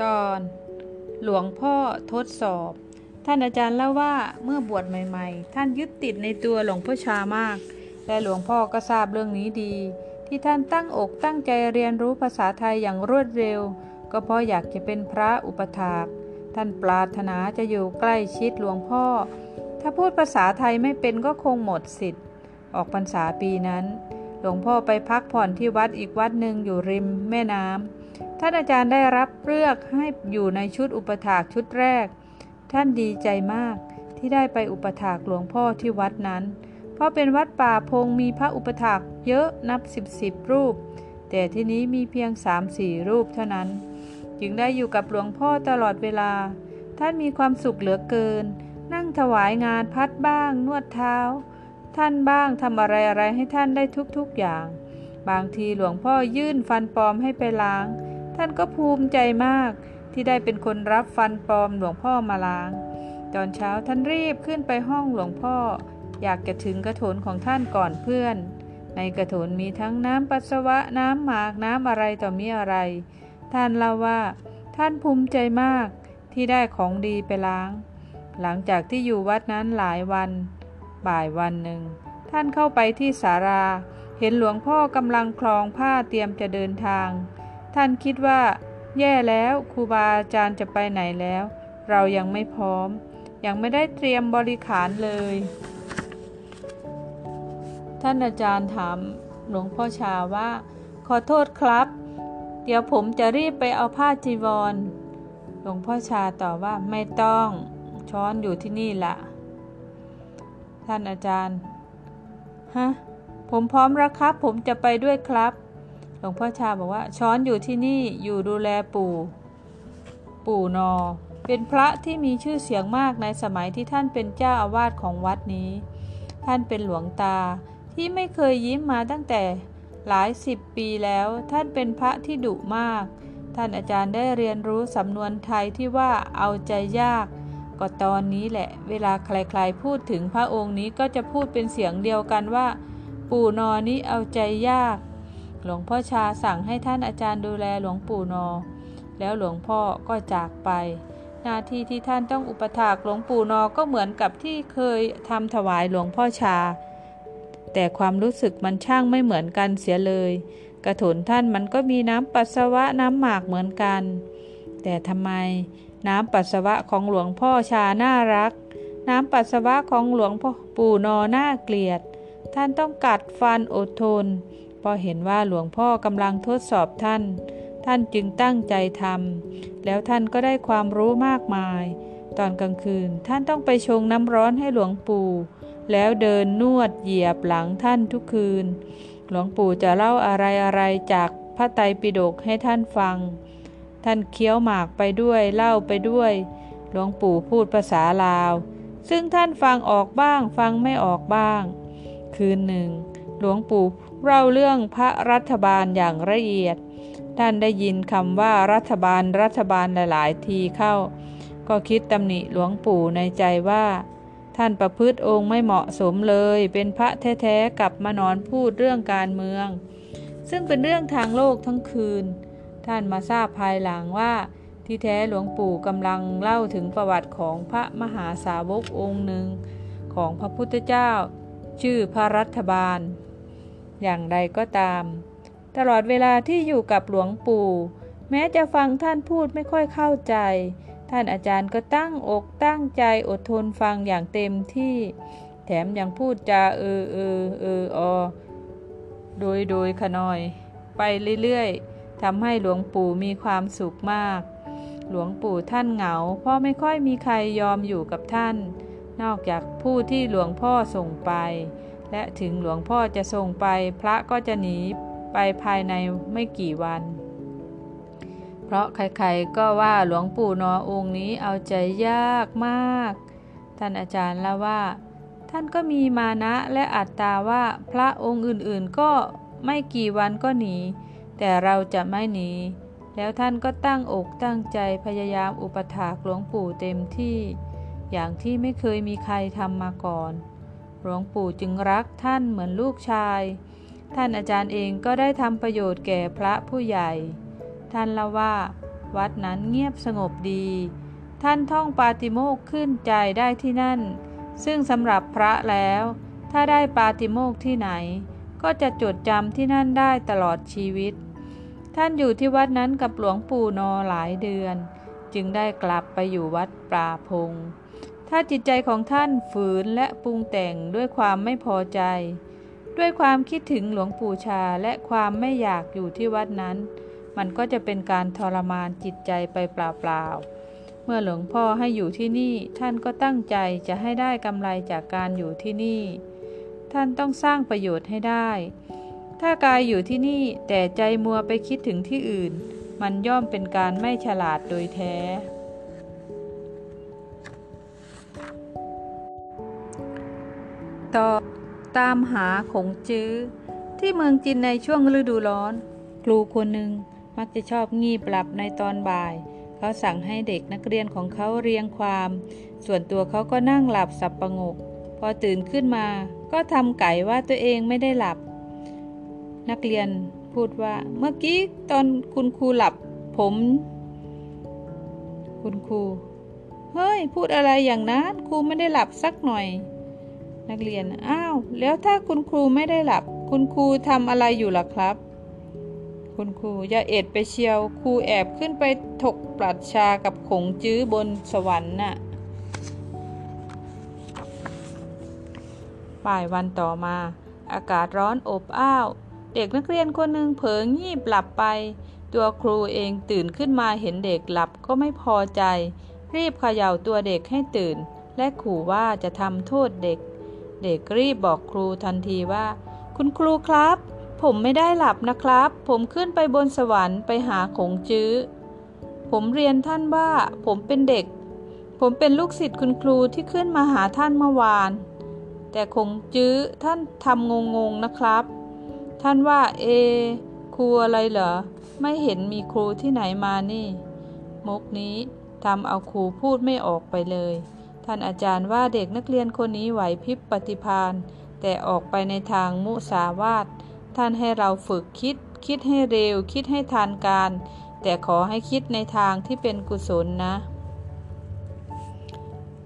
ตอนหลวงพ่อทดสอบ ท่านอาจารย์เล่าว่าเมื่อบวชใหม่ ๆ ท่านยึดติดในตัวหลวงพ่อชามาก และหลวงพ่อก็ทราบเรื่องนี้ดี ที่ท่านตั้งอกตั้งใจเรียนรู้ภาษาไทยอย่างรวดเร็ว ก็เพราะอยากจะเป็นพระอุปถากท่านปรารถนาจะอยู่ใกล้ชิดหลวงพ่อ ถ้าพูดภาษาไทยไม่เป็นก็คงหมดสิทธิ์ ออกพรรษาปีนั้น หลวงพ่อไปพักผ่อนที่วัดอีกวัดหนึ่งอยู่ริมแม่น้ำ ท่านอาจารย์ได้รับเลือกให้อยู่ในชุดอุปถากชุดแรก ท่านดีใจมากที่ได้ไปอุปถากหลวงพ่อที่วัดนั้น เพราะเป็นวัดป่าพงมีพระอุปถากเยอะนับสิบสิบรูป แต่ที่นี้มีเพียงสามสี่รูปเท่านั้น จึงได้อยู่กับหลวงพ่อตลอดเวลา ท่านมีความสุขเหลือเกิน นั่งถวายงานพัดบ้าง นวดเท้า ท่านบ้างทำอะไรอะไรให้ท่านได้ทุกๆอย่าง บางทีหลวงพ่อยื่นฟันปลอมให้ไปล้าง ท่านก็ภูมิใจมากที่ได้เป็นคนรับฟันปลอมหลวงพ่อมาล้าง ตอนเช้าท่านรีบขึ้นไปห้องหลวงพ่อ อยากจะถึงกระโถนของท่านก่อนเพื่อน ในกระโถนมีทั้งน้ำปัสสาวะน้ำหมากน้ำอะไรต่อมีอะไร ท่านเล่าว่า ท่านภูมิใจมากที่ได้ของดีไปล้าง หลังจากที่อยู่วัดนั้นหลายวัน บ่ายวันหนึ่ง ท่านเข้าไปที่สาราเห็นหลวงพ่อกำลังคลองผ้าเตรียมจะเดินทาง ท่านคิดว่า แย่แล้วครูบาอาจารย์จะไปไหนแล้ว เรายังไม่พร้อม ยังไม่ได้เตรียมบริขารเลย ท่านอาจารย์ถามหลวงพ่อชาว่า ขอโทษครับ เดี๋ยวผมจะรีบไปเอาผ้าจีวร หลวงพ่อชาตอบว่าไม่ต้องช้อนอยู่ที่นี่ละท่านอาจารย์ ฮะผมพร้อมแล้วครับ ผมจะไปด้วยครับ หลวงพ่อชาบอกว่า ช้อนอยู่ที่นี่อยู่ดูแลปู่ ปู่นอ เป็นพระที่มีชื่อเสียงมากในสมัยที่ท่านเป็นเจ้าอาวาสของวัดนี้ ท่านเป็นหลวงตาที่ไม่เคยยิ้มมาตั้งแต่หลายสิบปีแล้ว ท่านเป็นพระที่ดุมาก ท่านอาจารย์ได้เรียนรู้สำนวนไทยที่ว่าเอาใจยาก ก็ตอนนี้แหละ เวลาใครๆพูดถึงพระองค์นี้ก็จะพูดเป็นเสียงเดียวกันว่า ปู่นอนี้เอาใจยาก หลวงพ่อชาสั่งให้ท่านอาจารย์ดูแลหลวงปู่นอ แล้วหลวงพ่อก็จากไป หน้าที่ที่ท่านต้องอุปถากหลวงปู่นอก็เหมือนกับที่เคยทำถวายหลวงพ่อชา แต่ความรู้สึกมันช่างไม่เหมือนกันเสียเลย กระถนท่านมันก็มีน้ำปัสสาวะน้ำหมากเหมือนกัน แต่ทำไม น้ำปัสสาวะของหลวงพ่อชาน่ารัก น้ำปัสสาวะของหลวงพ่อปู่นอน่าเกลียด ท่านต้องกัดฟันอดทน พอเห็นว่าหลวงพ่อกำลังทดสอบท่าน ท่านจึงตั้งใจทำแล้วท่านก็ได้ความรู้มากมาย ตอนกลางคืนท่านต้องไปชงน้ำร้อนให้หลวงปู่แล้วเดินนวดเหยียบหลังท่านทุกคืน หลวงปู่จะเล่าอะไรอะไรจากพระไตรปิฎกให้ท่านฟัง ท่านเคี้ยวหมากไปด้วยเล่าไปด้วย หลวงปู่พูดภาษาลาว ซึ่งท่านฟังออกบ้างฟังไม่ออกบ้าง คืนหนึ่ง หลวงปู่เล่าเรื่องพระรัฐบาลอย่างละเอียด ท่านได้ยินคำว่ารัฐบาลรัฐบาลหลายๆทีเข้า ก็คิดตำหนิหลวงปู่ในใจว่า ท่านประพฤติองค์ไม่เหมาะสมเลย เป็นพระแท้ๆกลับมานอนพูดเรื่องการเมือง ซึ่งเป็นเรื่องทางโลกทั้งคืน ท่านมาทราบภายหลังว่า ที่แท้หลวงปู่กำลังเล่าถึงประวัติของพระมหาสาวกองค์หนึ่ง ของพระพุทธเจ้า ชื่อพระรัฐบาล อย่างใดก็ตาม ตลอดเวลาที่อยู่กับหลวงปู่ แม้จะฟังท่านพูดไม่ค่อยเข้าใจ ท่านอาจารย์ก็ตั้งอกตั้งใจอดทนฟังอย่างเต็มที่ แถมยังพูดจาเออเออเอออโดยโดยขนอย ไปเรื่อยๆ ทำให้หลวงปู่มีความสุขมาก หลวงปู่ท่านเหงา เพราะไม่ค่อยมีใครยอมอยู่กับท่าน นอกจากผู้ที่หลวงพ่อส่งไป และถึงหลวงพ่อจะส่งไป พระก็จะหนีไปภายในไม่กี่วัน เพราะใครๆก็ว่าหลวงปู่นอองค์นี้เอาใจยากมาก ท่านอาจารย์ละว่า ท่านก็มีมานะและอัตตาว่าพระองค์อื่นๆก็ไม่กี่วันก็หนี แต่เราจะไม่หนี แล้วท่านก็ตั้งอกตั้งใจพยายามอุปถากหลวงปู่เต็มที่ อย่างที่ไม่เคยมีใครทำมาก่อน หลวงปู่จึงรักท่านเหมือนลูกชาย ท่านอาจารย์เองก็ได้ทำประโยชน์แก่พระผู้ใหญ่ ท่านเล่าว่า วัดนั้นเงียบสงบดี ท่านท่องปาติโมกขึ้นใจได้ที่นั่น ซึ่งสำหรับพระแล้ว ถ้าได้ปาติโมกที่ไหนก็จะจดจำที่นั่นได้ตลอดชีวิต ท่านอยู่ที่วัดนั้นกับหลวงปู่นอหลายเดือน จึงได้กลับไปอยู่วัดปราพง ถ้าจิตใจของท่านฝืนและปรุงแต่งด้วยความไม่พอใจ ด้วยความคิดถึงหลวงปู่ชาและความไม่อยากอยู่ที่วัดนั้น มันก็จะเป็นการทรมานจิตใจไปเปล่าๆ เมื่อหลวงพ่อให้อยู่ที่นี่ท่านก็ตั้งใจจะให้ได้กำไรจากการอยู่ที่นี่ ท่านต้องสร้างประโยชน์ให้ได้ ถ้ากายอยู่ที่นี่แต่ใจมัวไปคิดถึงที่อื่น มันย่อมเป็นการไม่ฉลาดโดยแท้ ต่อตามหาขงจื้อ ที่เมืองจีนในช่วงฤดูร้อน ครูคนหนึ่งมักจะชอบงีบหลับในตอนบ่าย เขาสั่งให้เด็กนักเรียนของเขาเรียงความ ส่วนตัวเขาก็นั่งหลับสับประงก พอตื่นขึ้นมา ก็ทำไก่ว่าตัวเองไม่ได้หลับ นักเรียนพูดว่าเมื่อกี้ตอนคุณครูหลับผม คุณครูเฮ้ยพูดอะไรอย่างนั้นครูไม่ได้หลับสักหน่อย นักเรียนอ้าวแล้วถ้าคุณครูไม่ได้หลับ คุณครูทำอะไรอยู่ล่ะครับ คุณครูอย่าเอ็ดไปเชียวครูแอบขึ้นไปถกปรัดชากับขงจื้อบนสวรรค์น่ะบ่ายวันต่อมา อากาศร้อนอบอ้าว เด็กนักเรียนคนหนึ่งเผลองีบหลับไป ตัวครูเองตื่นขึ้นมาเห็นเด็กหลับก็ไม่พอใจ รีบเขย่าตัวเด็กให้ตื่น และขู่ว่าจะทำโทษเด็ก เด็กรีบบอกครูทันทีว่า คุณครูครับ ผมไม่ได้หลับนะครับ ผมขึ้นไปบนสวรรค์ไปหาขงจื้อ ผมเรียนท่านว่า ผมเป็นเด็ก ผมเป็นลูกศิษย์คุณครูที่ขึ้นมาหาท่านเมื่อวาน แต่คงจื้อท่านทำงงๆนะครับ ท่านว่าเอ ครูอะไรเหรอ ไม่เห็นมีครูที่ไหนมานี่ มุกนี้ทำเอาครูพูดไม่ออกไปเลย ท่านอาจารย์ว่าเด็กนักเรียนคนนี้ไหวพริบปฏิพานแต่ออกไปในทางมุสาวาทท่านให้เราฝึกคิด คิดให้เร็ว คิดให้ทานการ แต่ขอให้คิดในทางที่เป็นกุศลนะ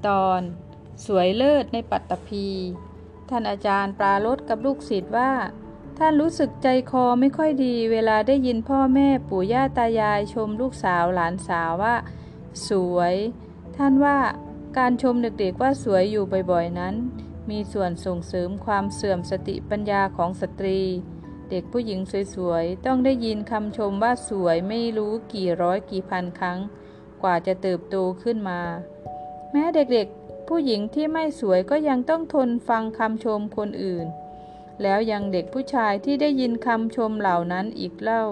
ตอนสวยเลิศในปัตตภี ท่านอาจารย์ปราลดกับลูกศิษย์ว่า ท่านรู้สึกใจคอไม่ค่อยดี เวลาได้ยินพ่อแม่ปู่ย่าตายายชมลูกสาวหลานสาวว่า สวย ท่านว่าการชมเด็กๆว่าสวยอยู่บ่อยๆนั้น มีส่วนส่งเสริมความเสื่อมสติปัญญาของสตรี เด็กผู้หญิงสวยๆ ต้องได้ยินคำชมว่าสวยไม่รู้กี่ร้อยกี่พันครั้ง กว่าจะเติบโตขึ้นมา แม้เด็กๆ ผู้หญิงที่ไม่สวยก็ยังต้องทนฟังคำชมคนอื่น แล้วยังเด็กผู้ชายที่ได้ยินคำชมเหล่านั้นอีกเล่า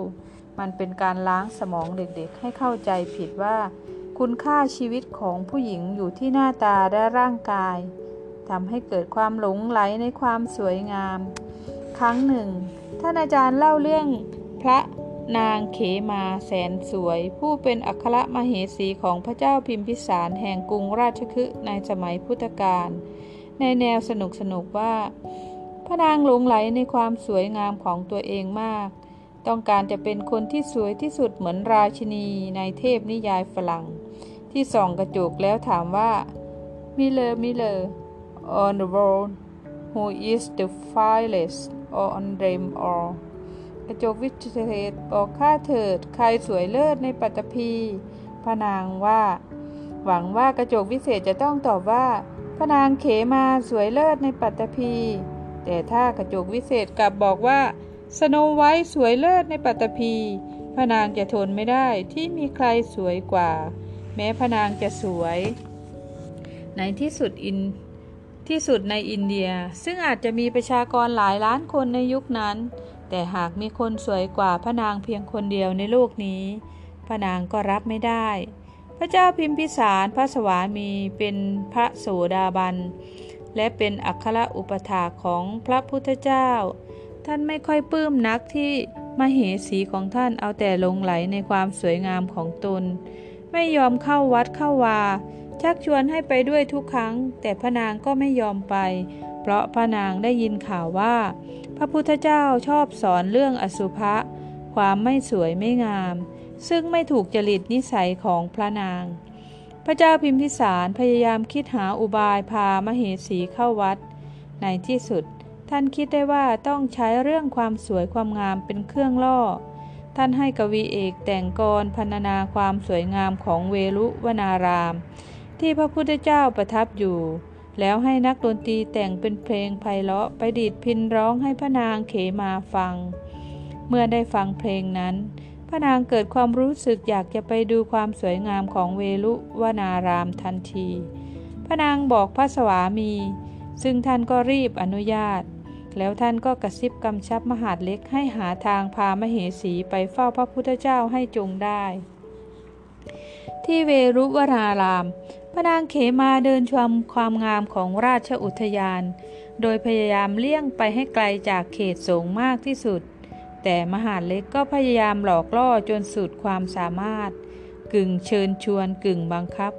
มันเป็นการล้างสมองเด็กๆ ให้เข้าใจผิดว่า คุณค่าชีวิตของผู้หญิงอยู่ที่หน้าตาและร่างกายทำให้เกิดความหลงไหลในความสวยงาม ครั้งหนึ่ง ท่านอาจารย์เล่าเรื่องพระนางเขมาแสนสวย ผู้เป็นอัครมเหสีของพระเจ้าพิมพิสารแห่งกรุงราชคฤห์ในสมัยพุทธกาลในแนวสนุกสนุกว่า พระนางหลงไหลในความสวยงามของตัวเองมาก ต้องการจะเป็นคนที่สวยที่สุดเหมือนราชินีในเทพนิยายฝรั่ง ที่ส่องกระจกแล้วถามว่า mirror mirror on the wall who is the finest on them all กระจกวิเศษบอกข้าเถิด ใครสวยเลิศในปัตตภีพระนางว่า หวังว่ากระจกวิเศษจะต้องตอบว่าพระนางเขมาสวยเลิศในปัตตภี แต่ถ้ากระจกวิเศษกลับบอกว่าสโนไว้สวยเลิศในปัตตภีพระนางจะทนไม่ได้ที่มีใครสวยกว่า แม้พระนางจะสวย ในที่สุดอินที่สุดในอินเดียซึ่งอาจจะมีประชากรหลายล้านคนในยุคนั้น แต่หากมีคนสวยกว่าพระนางเพียงคนเดียวในโลกนี้ พระนางก็รับไม่ได้ พระเจ้าพิมพิสารพระสวามีเป็นพระโสดาบัน และเป็นอัครอุปถาของพระพุทธเจ้า ท่านไม่ค่อยปลื้มนักที่มเหสีของท่านเอาแต่ลงไหลในความสวยงามของตน ไม่ยอมเข้าวัดเข้าวา ชักชวนให้ไปด้วยทุกครั้ง แต่พระนางก็ไม่ยอมไป เพราะพระนางได้ยินข่าวว่า พระพุทธเจ้าชอบสอนเรื่องอสุภะความไม่สวยไม่งาม ซึ่งไม่ถูกจริตนิสัยของพระนาง พระเจ้าพิมพิสารพยายามคิดหาอุบายพามเหสีเข้าวัด ในที่สุด ท่านคิดได้ว่าต้องใช้เรื่องความสวยความงามเป็นเครื่องล่อ ท่านให้กวีเอกแต่งกรพรรณนาความสวยงามของเวลุวนาราม ที่พระพุทธเจ้าประทับอยู่ แล้วให้นักดนตรีแต่งเป็นเพลงไพเราะไปดีดพินร้องให้พระนางเขมาฟัง เมื่อได้ฟังเพลงนั้น ระนางเกิดความรู้สึกอยากจะไปดูความสวยงามของเวลุวนารามทันที พระนางบอกพระสวามี ซึ่งท่านก็รีบอนุญาต แล้วท่านก็กระซิบกำชับมหาดเล็กให้หาทางพามเหสีไปเฝ้าพระพุทธเจ้าให้จงได้ ที่เวรุวนาราม พระนางเขมาเดินชมความงามของราชอุทยาน โดยพยายามเลี่ยงไปให้ไกลจากเขตสงมากที่สุด แต่มหาเล็กก็พยายามหลอกล่อจนสุดความสามารถ กึ่งเชิญชวนกึ่งบังคับ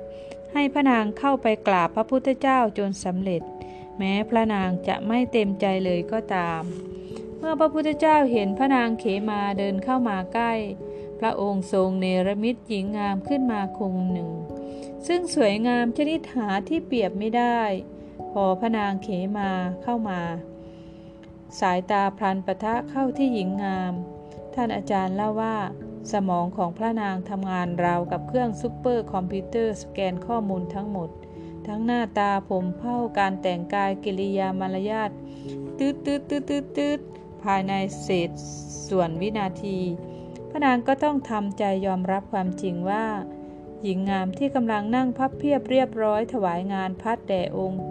ให้พระนางเข้าไปกราบพระพุทธเจ้าจนสำเร็จ แม้พระนางจะไม่เต็มใจเลยก็ตาม เมื่อพระพุทธเจ้าเห็นพระนางเขมาเดินเข้ามาใกล้ พระองค์ทรงเนรมิตหญิงงามขึ้นมาคนหนึ่ง ซึ่งสวยงามชนิดหาที่เปรียบไม่ได้ พอพระนางเขมาเข้ามา สายตาพลันปะทะเข้าที่หญิงงาม ท่านอาจารย์เล่าว่า สมองของพระนางทำงานราวกับเครื่องซุปเปอร์คอมพิวเตอร์สแกนข้อมูลทั้งหมด ทั้งหน้าตาผมเผ้าการแต่งกายกิริยามารยาทตืดตืดตืดตืดตืดภายในเศษส่วนวินาที พระนางก็ต้องทำใจยอมรับความจริงว่า หญิงงามที่กำลังนั่งพับเพียบเรียบร้อยถวายงานพัดแด่องค์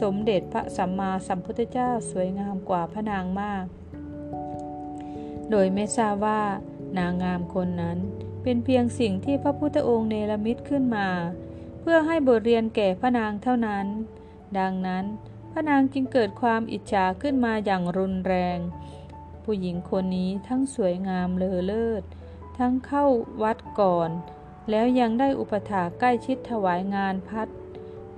สมเด็จพระสัมมาสัมพุทธเจ้าสวยงามกว่าพระนางมาก โดยไม่ทราบว่านางงามคนนั้นเป็นเพียงสิ่งที่พระพุทธองค์เนรมิตขึ้นมา เพื่อให้บทเรียนแก่พระนางเท่านั้น ดังนั้นพระนางจึงเกิดความอิจฉาขึ้นมาอย่างรุนแรง ผู้หญิงคนนี้ทั้งสวยงามเลอเลิศ ทั้งเข้าวัดก่อน แล้วยังได้อุปถาใกล้ชิดถวายงานพัด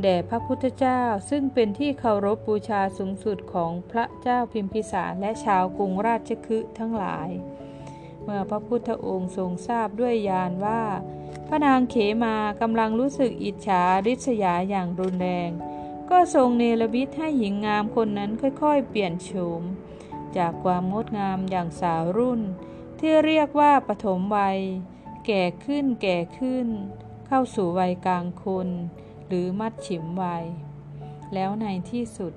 แด่พระพุทธเจ้าซึ่งเป็นที่เคารพบูชาสูงสุดของพระเจ้าพิมพิสารและชาวกรุงราชคฤห์ทั้งหลาย เมื่อพระพุทธองค์ทรงทราบด้วยญาณว่า พระนางเขมากำลังรู้สึกอิจฉาริษยาอย่างรุนแรง ก็ทรงเนรมิตให้หญิงงามคนนั้นค่อยๆ เปลี่ยนโฉม จากความงดงามอย่างสาวรุ่น ที่เรียกว่าปฐมวัย แก่ขึ้นแก่ขึ้น เข้าสู่วัยกลางคน หรือมัดฉิมวัย แล้วในที่สุด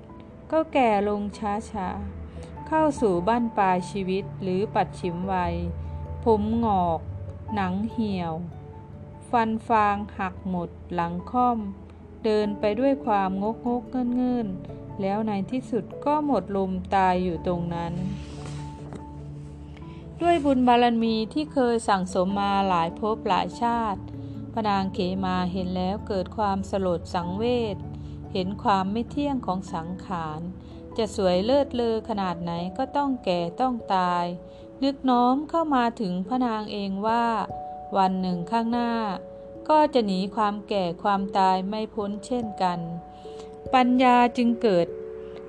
ก็แก่ลงช้าๆ เข้าสู่บ้านปลายชีวิตหรือปัดฉิมวัย ผมงอก หนังเหี่ยว ฟันฟางหักหมดหลังค่อม เดินไปด้วยความงกงกเงินเงินแล้วในที่สุดก็หมดลมตายอยู่ตรงนั้น ด้วยบุญบารมีที่เคยสั่งสมมาหลายภพหลายชาติ พระนางเขมาเห็นแล้วเกิดความสลดสังเวช เห็นความไม่เที่ยงของสังขาร จะสวยเลิศเลอขนาดไหนก็ต้องแก่ต้องตาย นึกน้อมเข้ามาถึงพระนางเองว่า วันหนึ่งข้างหน้า ก็จะหนีความแก่ความตายไม่พ้นเช่นกัน ปัญญาจึงเกิด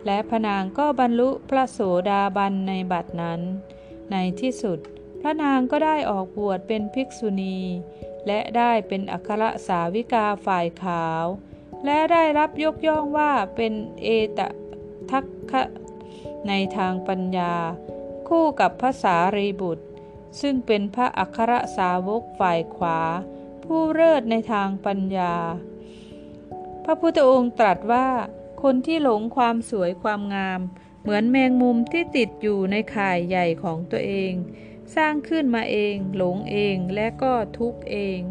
และพระนางก็บรรลุพระโสดาบันในบัดนั้น ในที่สุดพระนางก็ได้ออกบวชเป็นภิกษุณี และได้เป็นอัครสาวิกาฝ่ายขาว และได้รับยกย่องว่าเป็นเอตทัคคะในทางปัญญา คู่กับพระสารีบุตร ซึ่งเป็นพระอัครสาวกฝ่ายขวา ผู้เลิศในทางปัญญา พระพุทธองค์ตรัสว่า คนที่หลงความสวยความงาม เหมือนแมงมุมที่ติดอยู่ในข่ายใหญ่ของตัวเอง สร้างขึ้นมาเอง หลงเองและก็ทุกเอง